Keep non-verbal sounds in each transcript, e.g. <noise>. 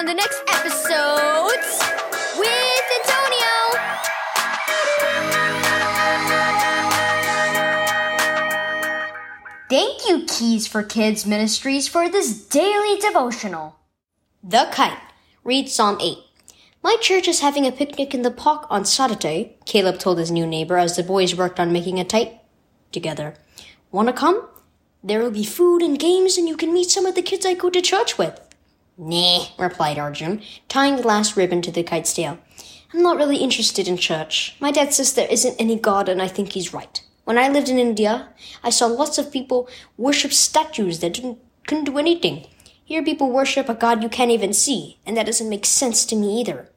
on the next epiSOWdes with Antonio. Thank you, Keys for Kids Ministries, for this daily devotional. The Kite. Read Psalm 8. My church is having a picnic in the park on Saturday, Caleb told his new neighbor as the boys worked on making a kite together. Wanna come? There will be food and games and you can meet some of the kids I go to church with. Nah, replied Arjun, tying the last ribbon to the kite's tail. I'm not really interested in church. My dad says there isn't any God and I think he's right. When I lived in India, I saw lots of people worship statues that didn't, couldn't do anything. Here people worship a God you can't even see, and that doesn't make sense to me either.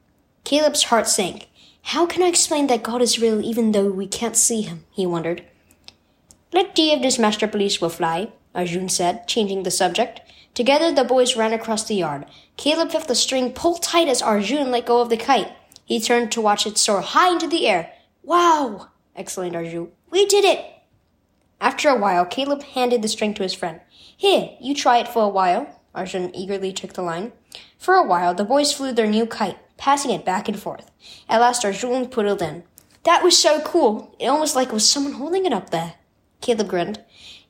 Caleb's heart sank. How can I explain that God is real even though we can't see him? he wondered. Let T of this master police will fly, Arjun said, changing the subject. Together the boys ran across the yard. Caleb felt the string pull tight as Arjun let go of the kite. He turned to watch it soar high into the air. Wow! exclaimed Arjun. We did it! After a while, Caleb handed the string to his friend. Here, you try it for a while. Arjun eagerly took the line. For a while, the boys flew their new kite, passing it back and forth. At last, Arjun put it in. That was so cool. It almost like it was someone holding it up there. Caleb grinned.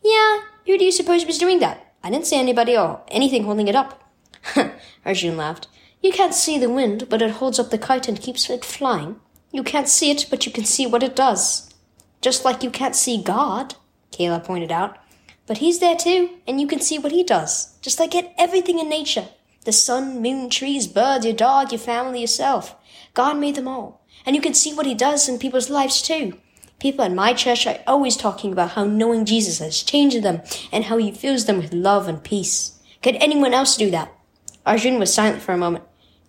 Yeah, who do you suppose was doing that? I didn't see anybody or anything holding it up. <laughs> Arjun laughed. You can't see the wind, but it holds up the kite and keeps it flying. You can't see it, but you can see what it does. Just like you can't see God, Caleb pointed out. But he's there too, and you can see what he does. Just like everything in nature. The sun, moon, trees, birds, your dog, your family, yourself. God made them all. And you can see what he does in people's lives too. People in my church are always talking about how knowing Jesus has changed them and how he fills them with love and peace. Could anyone else do that? Arjun was silent for a moment.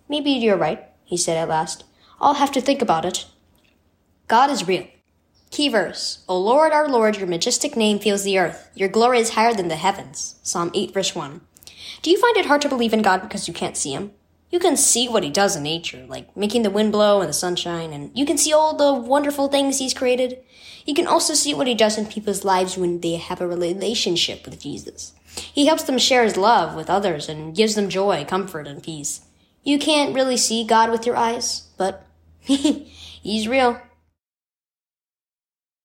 Maybe you're right, he said at last. I'll have to think about it. God is real. Key verse. O Lord, our Lord, your majestic name fills the earth. Your glory is higher than the heavens. Psalm 8 verse 1. Do you find it hard to believe in God because you can't see him? You can see what he does in nature, like making the wind blow and the sunshine, and you can see all the wonderful things he's created. You can also see what he does in people's lives when they have a relationship with Jesus. He helps them share his love with others and gives them joy, comfort, and peace. You can't really see God with your eyes, but <laughs> he's real.